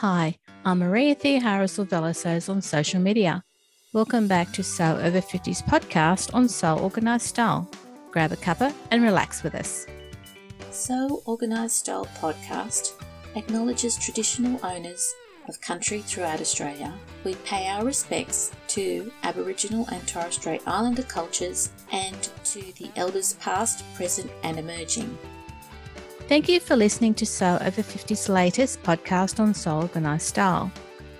Hi, I'm Maria Theoharis Velosos on social media. Welcome back to Sew Over 50's podcast on Sew Organised Style. Grab a cuppa and relax with us. Sew Organised Style podcast acknowledges traditional owners of country throughout Australia. We pay our respects to Aboriginal and Torres Strait Islander cultures and to the elders past, present, and emerging. Thank you for listening to Sew Over 50's latest podcast on Sew Organised Style.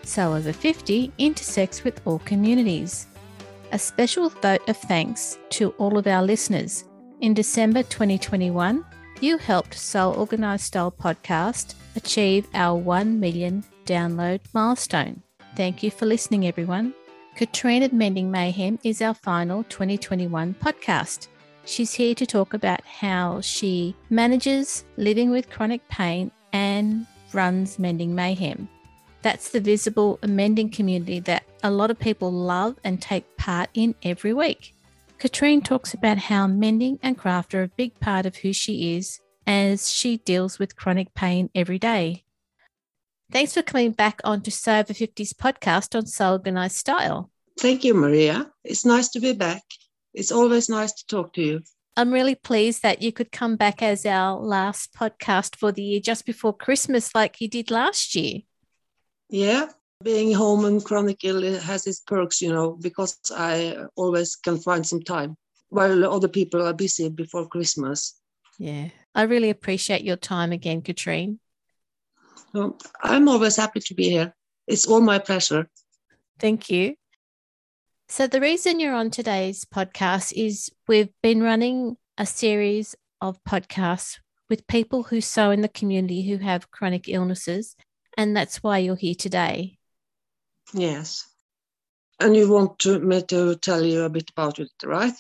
Sew Over 50 intersects with all communities. A special vote of thanks to all of our listeners. In December 2021, you helped Sew Organised Style podcast achieve our 1 million download milestone. Thank you for listening, everyone. Katrine Mending Mayhem is our final 2021 podcast. She's here to talk about how she manages living with chronic pain and runs Mending Mayhem. That's the visible mending community that a lot of people love and take part in every week. Katrine talks about how mending and craft are a big part of who she is as she deals with chronic pain every day. Thanks for coming back on to Sew 50's podcast on Sew Organised Style. Thank you, Maria. It's nice to be back. It's always nice to talk to you. I'm really pleased that you could come back as our last podcast for the year just before Christmas, like you did last year. Yeah, being home and chronic ill has its perks, you know, because I always can find some time while other people are busy before Christmas. Yeah, I really appreciate your time again, Katrine. I'm always happy to be here. It's all my pleasure. Thank you. So, the reason you're on today's podcast is we've been running a series of podcasts with people who sew in the community who have chronic illnesses, and that's why you're here today. Yes. And you want to, me to tell you a bit about it, right?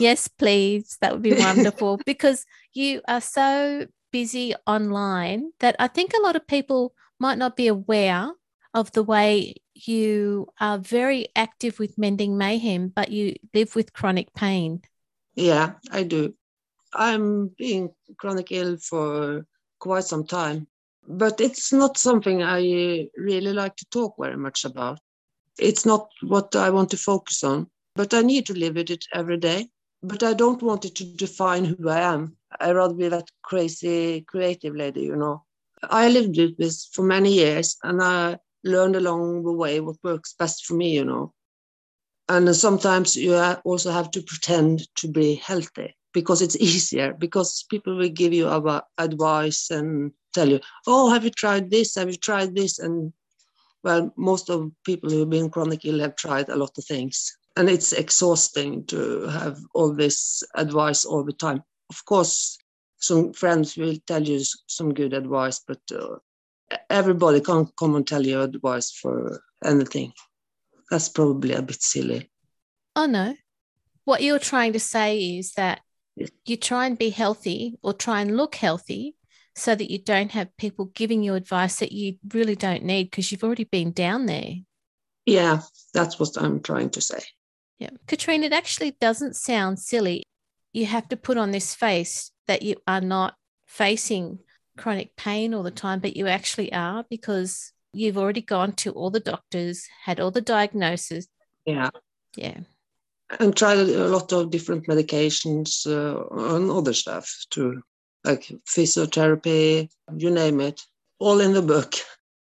Yes, please. That would be wonderful because you are so busy online that I think a lot of people might not be aware of the way you are very active with mending mayhem, but you live with chronic pain. Yeah, I do. I'm being chronic ill for quite some time, but it's not something I really like to talk very much about. It's not what I want to focus on, but I need to live with it every day. But I don't want it to define who I am. I'd rather be that crazy creative lady, you know. I lived with this for many years, and I learned along the way what works best for me, you know. And sometimes you also have to pretend to be healthy because it's easier, because people will give you advice and tell you, oh, have you tried this? Have you tried this? And well, most of people who've been chronic ill have tried a lot of things. And it's exhausting to have all this advice all the time. Of course, some friends will tell you some good advice, but uh, everybody can't come and tell you advice for anything. That's probably a bit silly. Oh, no. What you're trying to say is that you try and be healthy or try and look healthy so that you don't have people giving you advice that you really don't need because you've already been down there. Yeah, that's what I'm trying to say. Yeah. Katrine, it actually doesn't sound silly. You have to put on this face that you are not facing chronic pain all the time, but you actually are because you've already gone to all the doctors, had all the diagnosis. Yeah. Yeah. And tried a lot of different medications uh, and other stuff too, like physiotherapy, you name it, all in the book.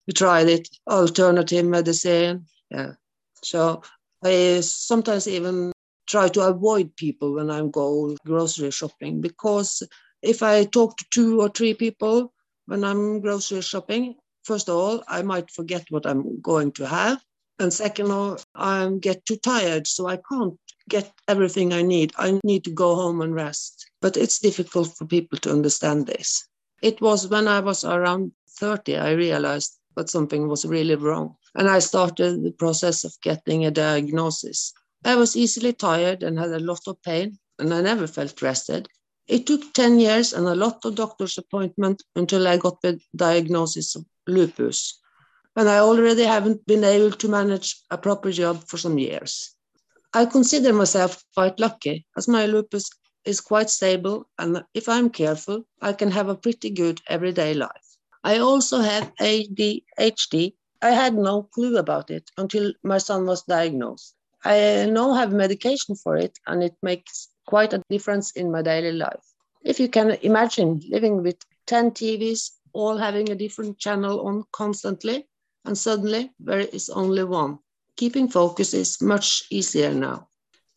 We tried it, alternative medicine. Yeah. So I sometimes even try to avoid people when I go grocery shopping because if I talk to two or three people when I'm grocery shopping, first of all, I might forget what I'm going to have. And second of all, I get too tired, so I can't get everything I need. I need to go home and rest. But it's difficult for people to understand this. It was when I was around 30, I realized that something was really wrong. And I started the process of getting a diagnosis. I was easily tired and had a lot of pain, and I never felt rested. It took 10 years and a lot of doctor's appointments until I got the diagnosis of lupus. And I already haven't been able to manage a proper job for some years. I consider myself quite lucky as my lupus is quite stable and if I'm careful, I can have a pretty good everyday life. I also have ADHD. I had no clue about it until my son was diagnosed. I now have medication for it, and it makes quite a difference in my daily life. If you can imagine living with 10 TVs, all having a different channel on constantly, and suddenly there is only one. Keeping focus is much easier now.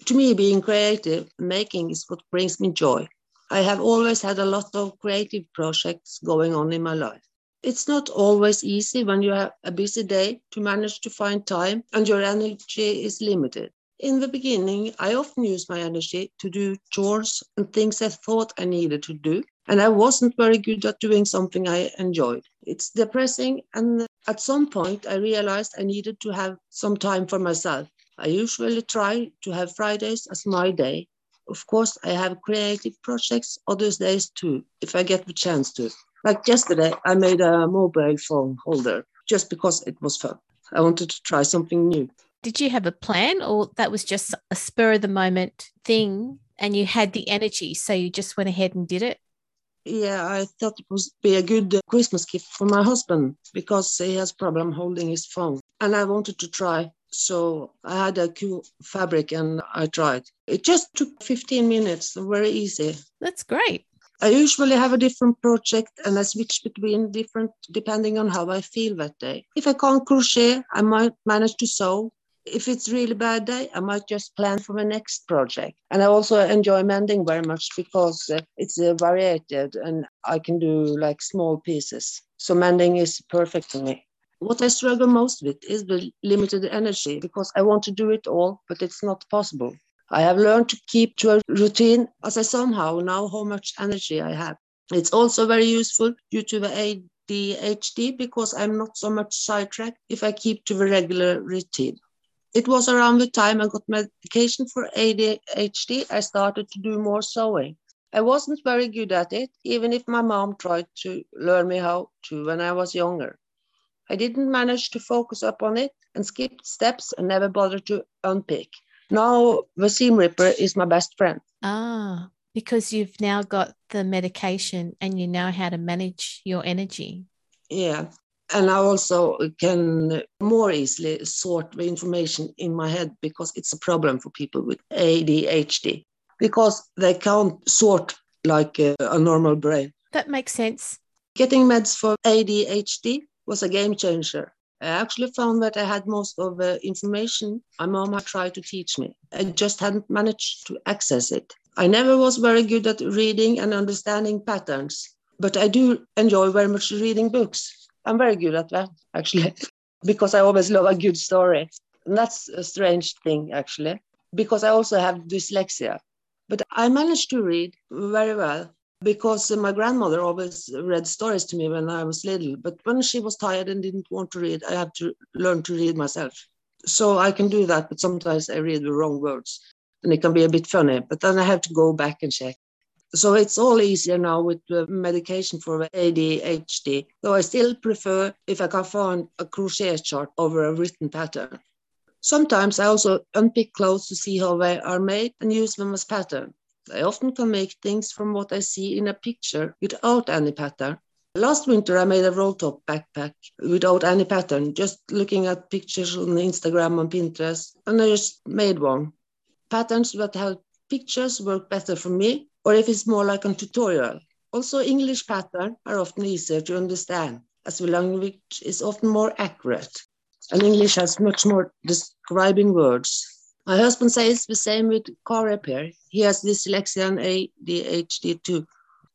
To me, being creative making is what brings me joy. I have always had a lot of creative projects going on in my life. It's not always easy when you have a busy day to manage to find time and your energy is limited. In the beginning, I often used my energy to do chores and things I thought I needed to do, and I wasn't very good at doing something I enjoyed. It's depressing, and at some point, I realized I needed to have some time for myself. I usually try to have Fridays as my day. Of course, I have creative projects other days too, if I get the chance to. Like yesterday, I made a mobile phone holder just because it was fun. I wanted to try something new. Did you have a plan or that was just a spur of the moment thing and you had the energy so you just went ahead and did it? Yeah, I thought it would be a good Christmas gift for my husband because he has problem holding his phone and I wanted to try. So I had a cool fabric and I tried. It just took 15 minutes, very easy. That's great. I usually have a different project and I switch between different depending on how I feel that day. If I can't crochet, I might manage to sew. If it's really bad day, I might just plan for my next project. And I also enjoy mending very much because uh, it's uh, varied and I can do like small pieces. So mending is perfect for me. What I struggle most with is the limited energy because I want to do it all, but it's not possible. I have learned to keep to a routine as I somehow know how much energy I have. It's also very useful due to the ADHD because I'm not so much sidetracked if I keep to the regular routine. It was around the time I got medication for ADHD I started to do more sewing. I wasn't very good at it, even if my mom tried to learn me how to when I was younger. I didn't manage to focus up on it and skipped steps and never bothered to unpick. Now the seam ripper is my best friend. Ah, because you've now got the medication and you know how to manage your energy. Yeah. And I also can more easily sort the information in my head because it's a problem for people with ADHD because they can't sort like a, a normal brain. That makes sense. Getting meds for ADHD was a game changer I actually found that I had most of the information my mom had tried to teach me. I just hadn't managed to access it. I never was very good at reading and understanding patterns, but I do enjoy very much reading books. I'm very good at that, actually, because I always love a good story. And that's a strange thing, actually, because I also have dyslexia. But I managed to read very well because my grandmother always read stories to me when I was little. But when she was tired and didn't want to read, I had to learn to read myself. So I can do that, but sometimes I read the wrong words and it can be a bit funny, but then I have to go back and check. So it's all easier now with medication for ADHD, though I still prefer if I can find a crochet chart over a written pattern. Sometimes I also unpick clothes to see how they are made and use them as pattern. I often can make things from what I see in a picture without any pattern. Last winter, I made a roll top backpack without any pattern, just looking at pictures on Instagram and Pinterest, and I just made one. Patterns that have pictures work better for me, or if it's more like a tutorial. Also, English patterns are often easier to understand, as the language is often more accurate, and English has much more describing words. My husband says the same with car repair. He has dyslexia and ADHD too.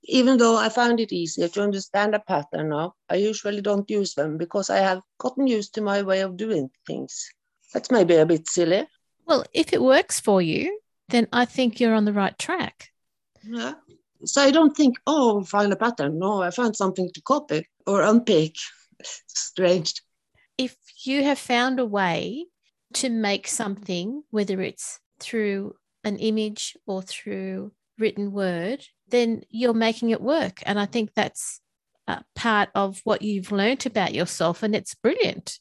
Even though I found it easier to understand a pattern now, I usually don't use them because I have gotten used to my way of doing things. That's maybe a bit silly. Well, if it works for you, then I think you're on the right track. Yeah. So I don't think, oh, find a pattern. No, I find something to copy or unpick. Strange. If you have found a way to make something, whether it's through an image or through written word, then you're making it work. And I think that's part of what you've learned about yourself, and it's brilliant.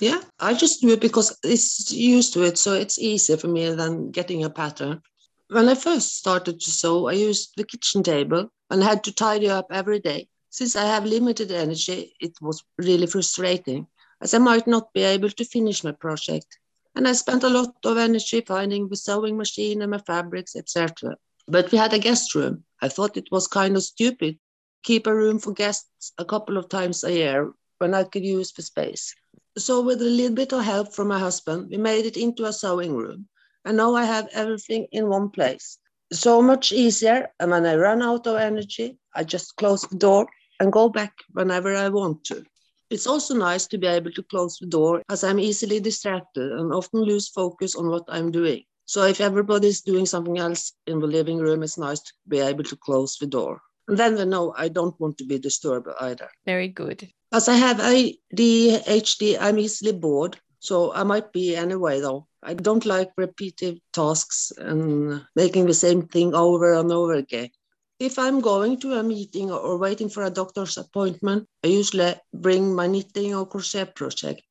Yeah, I just do it because it's used to it, so it's easier for me than getting a pattern. When I first started to sew, I used the kitchen table and had to tidy up every day. Since I have limited energy, it was really frustrating, as I might not be able to finish my project. And I spent a lot of energy finding the sewing machine and my fabrics, etc. But we had a guest room. I thought it was kind of stupid keep a room for guests a couple of times a year when I could use the space. So, with a little bit of help from my husband, we made it into a sewing room. And now I have everything in one place. So much easier. And when I run out of energy, I just close the door and go back whenever I want to. It's also nice to be able to close the door as I'm easily distracted and often lose focus on what I'm doing. So if everybody's doing something else in the living room, it's nice to be able to close the door. And then they know I don't want to be disturbed either. Very good. As I have ADHD, I'm easily bored. So I might be anyway, though. I don't like repetitive tasks and making the same thing over and over again. If I'm going to a meeting or waiting for a doctor's appointment, I usually bring my knitting or crochet project.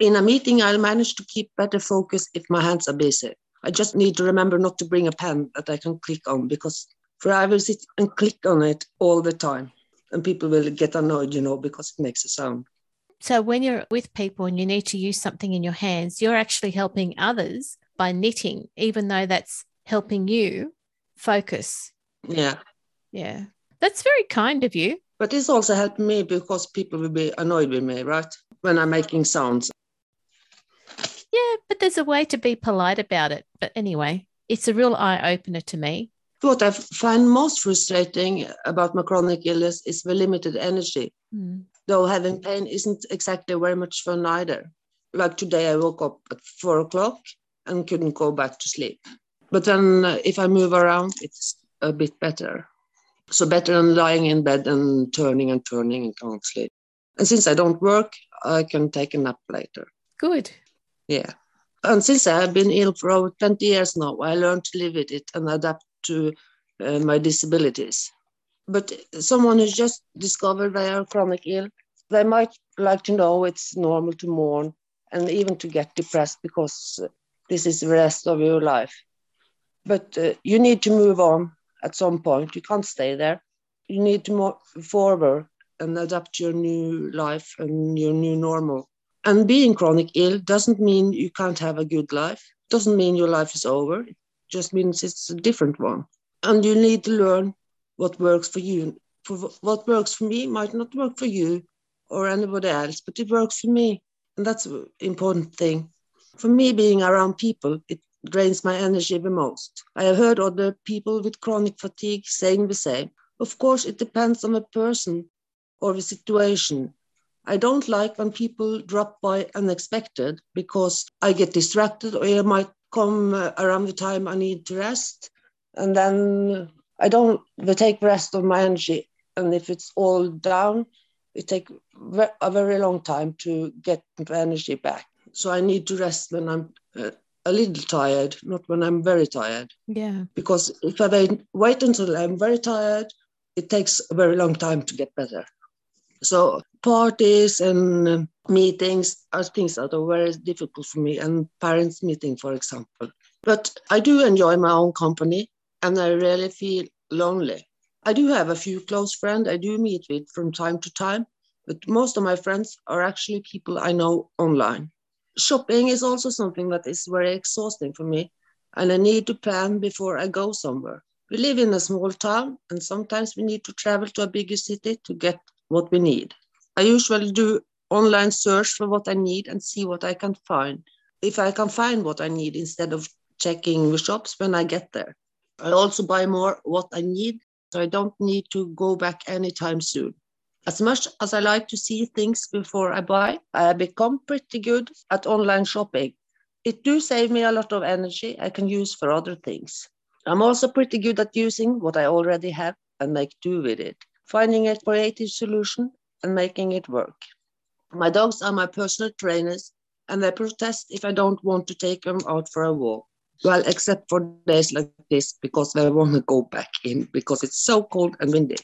In a meeting, I'll manage to keep better focus if my hands are busy. I just need to remember not to bring a pen that I can click on because for I will sit and click on it all the time and people will get annoyed, you know, because it makes a sound. So when you're with people and you need to use something in your hands, you're actually helping others by knitting, even though that's helping you focus. Yeah. Yeah. That's very kind of you. But it's also helped me because people will be annoyed with me, right? When I'm making sounds. Yeah, but there's a way to be polite about it. But anyway, it's a real eye opener to me. What I find most frustrating about my chronic illness is the limited energy. Mm. Though having pain isn't exactly very much fun either. Like today, I woke up at four o'clock and couldn't go back to sleep. But then, uh, if I move around, it's a bit better. So, better than lying in bed and turning and turning and can't sleep. And since I don't work, I can take a nap later. Good. Yeah. And since I have been ill for over 20 years now, I learned to live with it and adapt to uh, my disabilities. But someone who's just discovered they are chronic ill, they might like to know it's normal to mourn and even to get depressed because this is the rest of your life. But uh, you need to move on at some point. You can't stay there. You need to move forward and adapt your new life and your new normal. And being chronic ill doesn't mean you can't have a good life. Doesn't mean your life is over. It just means it's a different one. And you need to learn what works for you. For what works for me might not work for you or anybody else, but it works for me. And that's an important thing. For me, being around people, it drains my energy the most. I have heard other people with chronic fatigue saying the same. Of course, it depends on the person or the situation. I don't like when people drop by unexpected because I get distracted or I might come uh, around the time I need to rest. And then I don't they take rest of my energy. And if it's all down, it takes a very long time to get the energy back. So I need to rest when I'm uh, a little tired, not when I'm very tired. Yeah. Because if I wait until I'm very tired, it takes a very long time to get better. So parties and meetings are things that are very difficult for me, and parents' meeting, for example. But I do enjoy my own company, and I really feel lonely. I do have a few close friends I do meet with from time to time, but most of my friends are actually people I know online. Shopping is also something that is very exhausting for me, and I need to plan before I go somewhere. We live in a small town, and sometimes we need to travel to a bigger city to get what we need. I usually do online search for what I need and see what I can find. If I can find what I need instead of checking the shops when I get there. I also buy more what I need, so I don't need to go back anytime soon. As much as I like to see things before I buy, I become pretty good at online shopping. It do save me a lot of energy I can use for other things. I'm also pretty good at using what I already have and make do with it, finding a creative solution and making it work. My dogs are my personal trainers and they protest if I don't want to take them out for a walk. Well, except for days like this because they want to go back in because it's so cold and windy.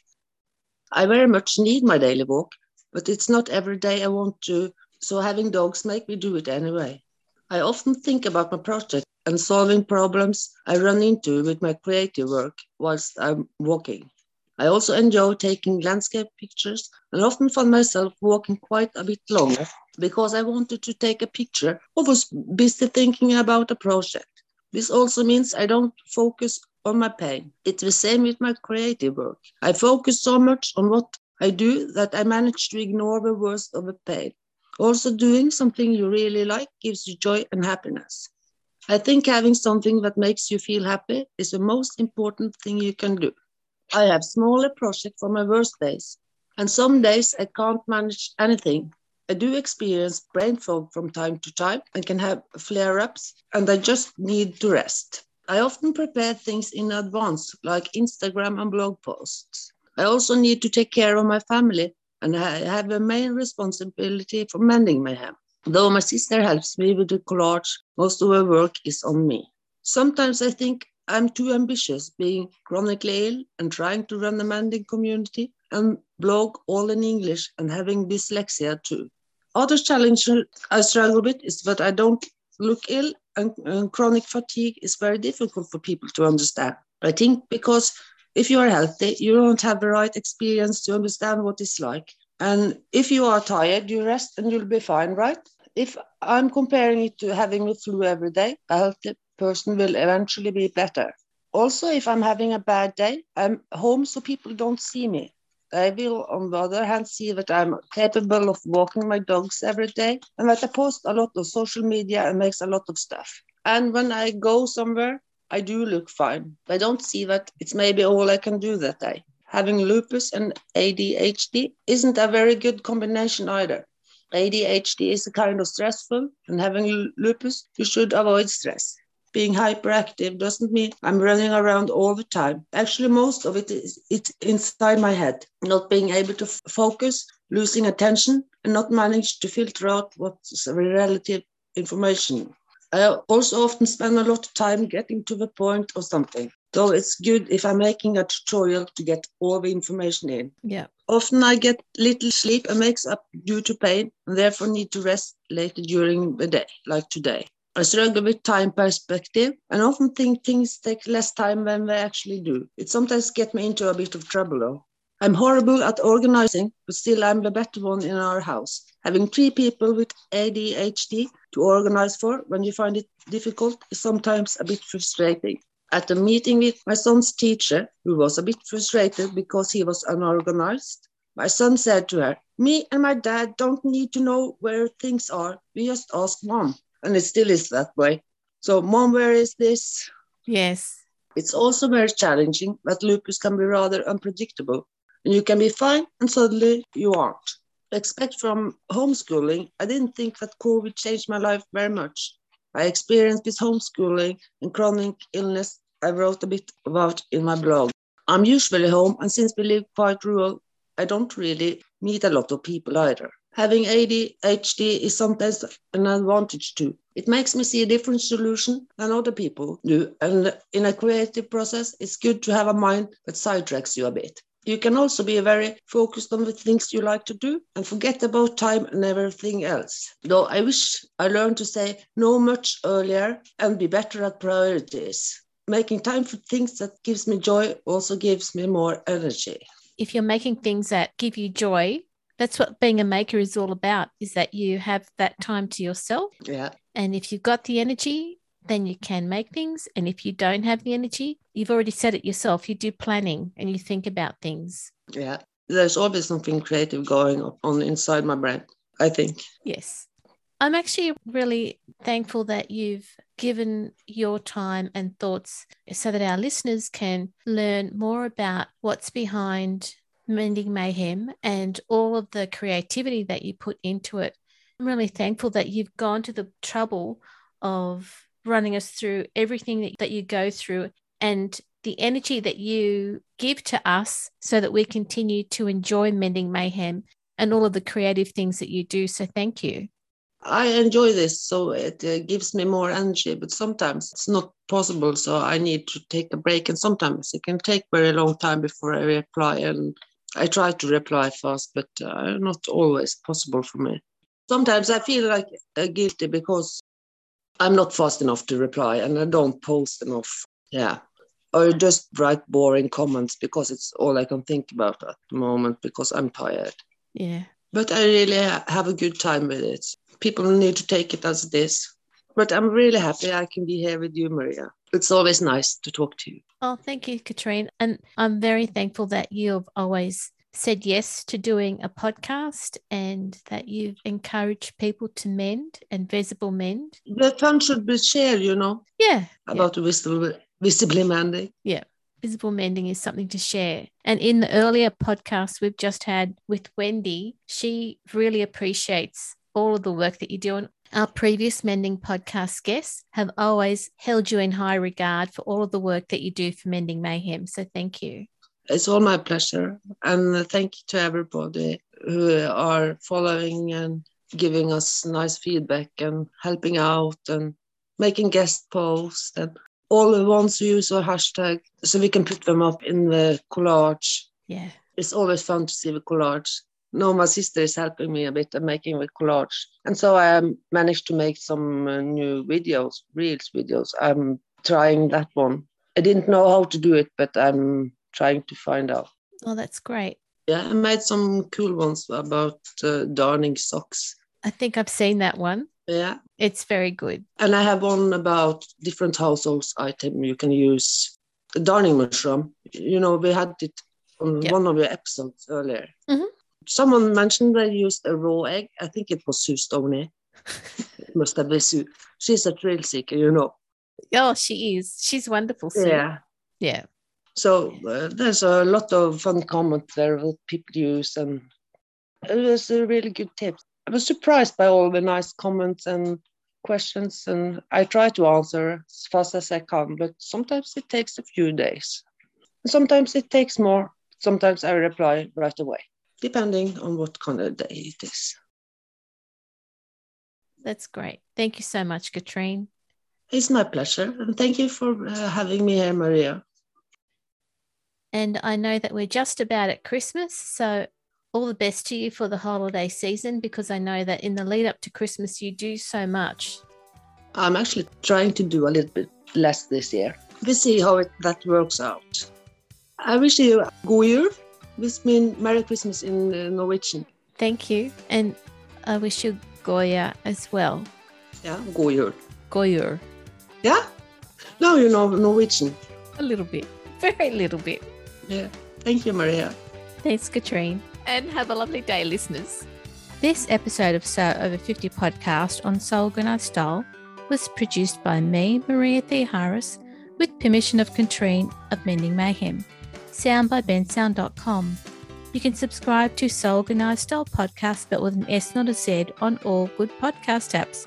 I very much need my daily walk, but it's not every day I want to, so having dogs make me do it anyway. I often think about my project and solving problems I run into with my creative work whilst I'm walking. I also enjoy taking landscape pictures and often find myself walking quite a bit longer because I wanted to take a picture or was busy thinking about a project. This also means I don't focus on my pain. It's the same with my creative work. I focus so much on what I do that I manage to ignore the worst of the pain. Also, doing something you really like gives you joy and happiness. I think having something that makes you feel happy is the most important thing you can do. I have smaller projects for my worst days, and some days I can't manage anything. I do experience brain fog from time to time and can have flare ups, and I just need to rest. I often prepare things in advance, like Instagram and blog posts. I also need to take care of my family, and I have a main responsibility for mending my mayhem. Though my sister helps me with the collage, most of her work is on me. Sometimes I think I'm too ambitious, being chronically ill and trying to run a mending community and blog all in English and having dyslexia too. Other challenge I struggle with is that I don't look ill and, and chronic fatigue is very difficult for people to understand. I think because if you are healthy, you don't have the right experience to understand what it's like. And if you are tired, you rest and you'll be fine, right? If I'm comparing it to having the flu every day, a healthy person will eventually be better. Also, if I'm having a bad day, I'm home so people don't see me. I will, on the other hand, see that I'm capable of walking my dogs every day and that I post a lot of social media and makes a lot of stuff. And when I go somewhere, I do look fine. I don't see that it's maybe all I can do that day. Having lupus and ADHD isn't a very good combination either. ADHD is a kind of stressful, and having lupus, you should avoid stress being hyperactive doesn't mean I'm running around all the time. Actually, most of it is it's inside my head, not being able to f- focus, losing attention, and not manage to filter out what's relative information. I also often spend a lot of time getting to the point or something. So it's good if I'm making a tutorial to get all the information in. Yeah. Often I get little sleep and makes up due to pain and therefore need to rest later during the day, like today. I struggle with time perspective and often think things take less time than they actually do. It sometimes gets me into a bit of trouble though. I'm horrible at organizing, but still I'm the better one in our house. Having three people with ADHD to organize for when you find it difficult is sometimes a bit frustrating. At a meeting with my son's teacher, who was a bit frustrated because he was unorganized, my son said to her, Me and my dad don't need to know where things are. We just ask mom and it still is that way. So, mom, where is this? Yes. It's also very challenging that lupus can be rather unpredictable, and you can be fine and suddenly you aren't. Expect from homeschooling, I didn't think that COVID changed my life very much. I experienced this homeschooling and chronic illness I wrote a bit about in my blog. I'm usually home, and since we live quite rural, I don't really meet a lot of people either. Having ADHD is sometimes an advantage too. It makes me see a different solution than other people do. And in a creative process, it's good to have a mind that sidetracks you a bit. You can also be very focused on the things you like to do and forget about time and everything else. Though I wish I learned to say no much earlier and be better at priorities. Making time for things that gives me joy also gives me more energy. If you're making things that give you joy, that's what being a maker is all about is that you have that time to yourself. Yeah. And if you've got the energy then you can make things. And if you don't have the energy you've already said it yourself. You do planning and you think about things. Yeah. There's always something creative going on inside my brain i think. Yes. I'm actually really thankful that you've given your time and thoughts so that our listeners can learn more about what's behind Mending Mayhem and all of the creativity that you put into it. I'm really thankful that you've gone to the trouble of running us through everything that, that you go through and the energy that you give to us so that we continue to enjoy Mending Mayhem and all of the creative things that you do. So thank you. I enjoy this, so it uh, gives me more energy, but sometimes it's not possible. So I need to take a break, and sometimes it can take very long time before I reply. And I try to reply fast, but uh, not always possible for me. Sometimes I feel like uh, guilty because I'm not fast enough to reply and I don't post enough. Yeah. or just write boring comments because it's all I can think about at the moment because I'm tired. Yeah. But I really have a good time with it. People need to take it as it is. But I'm really happy I can be here with you, Maria. It's always nice to talk to you. Oh, thank you, Katrine. And I'm very thankful that you've always said yes to doing a podcast and that you've encouraged people to mend and visible mend. The fun should be shared, you know, Yeah. about visible, visibly mending. Yeah. Visible mending is something to share. And in the earlier podcast we've just had with Wendy, she really appreciates all of the work that you do. And our previous mending podcast guests have always held you in high regard for all of the work that you do for Mending Mayhem. So thank you. It's all my pleasure. And thank you to everybody who are following and giving us nice feedback and helping out and making guest posts and all the ones who use our hashtag so we can put them up in the collage. Yeah. It's always fun to see the collage. No, my sister is helping me a bit and making the collage. And so I um, managed to make some uh, new videos, reels videos. I'm trying that one. I didn't know how to do it, but I'm trying to find out. Oh, that's great. Yeah, I made some cool ones about uh, darning socks. I think I've seen that one. Yeah, It's very good. and I have one about different household item you can use. The darning mushroom. You know, we had it on Yeah. one of your episodes earlier. Mhm. Someone mentioned they used a raw egg. I think it was Sue Stoney. it must have been Sue. She's a thrill seeker, you know. Oh, she is. She's wonderful. Sue. Yeah. Yeah. So uh, there's a lot of fun comments there that people use, and it was a really good tip. I was surprised by all the nice comments and questions, and I try to answer as fast as I can, but sometimes it takes a few days. Sometimes it takes more. Sometimes I reply right away, depending on what kind of day it is. That's great. Thank you so much, Katrine. It's my pleasure, and thank you for uh, having me here, Maria. And I know that we're just about at Christmas. So, all the best to you for the holiday season because I know that in the lead up to Christmas, you do so much. I'm actually trying to do a little bit less this year. We'll see how it, that works out. I wish you a good jul. This means Merry Christmas in uh, Norwegian. Thank you. And I wish you Goya as well. Yeah, god jul. Goyur. Yeah? No, you know Norwegian. A little bit, very little bit. Yeah. Thank you, Maria. Thanks, Katrine. And have a lovely day, listeners. This episode of Sew Over 50 podcast on Sew Organized Style was produced by me, Maria Theoharis, with permission of Katrine of Mending Mayhem. Sound by bensound.com. You can subscribe to Sew Organized Style podcast, but with an S, not a Z, on all good podcast apps.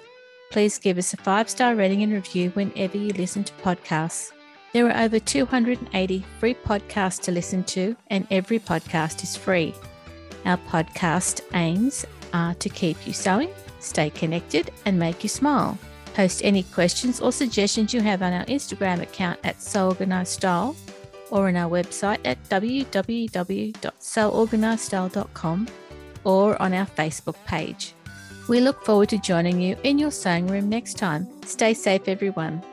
Please give us a five star rating and review whenever you listen to podcasts. There are over 280 free podcasts to listen to, and every podcast is free. Our podcast aims are to keep you sewing, stay connected, and make you smile. Post any questions or suggestions you have on our Instagram account at Sew Organized Style or on our website at www.soorganizedstyle.com or on our Facebook page. We look forward to joining you in your sewing room next time. Stay safe, everyone.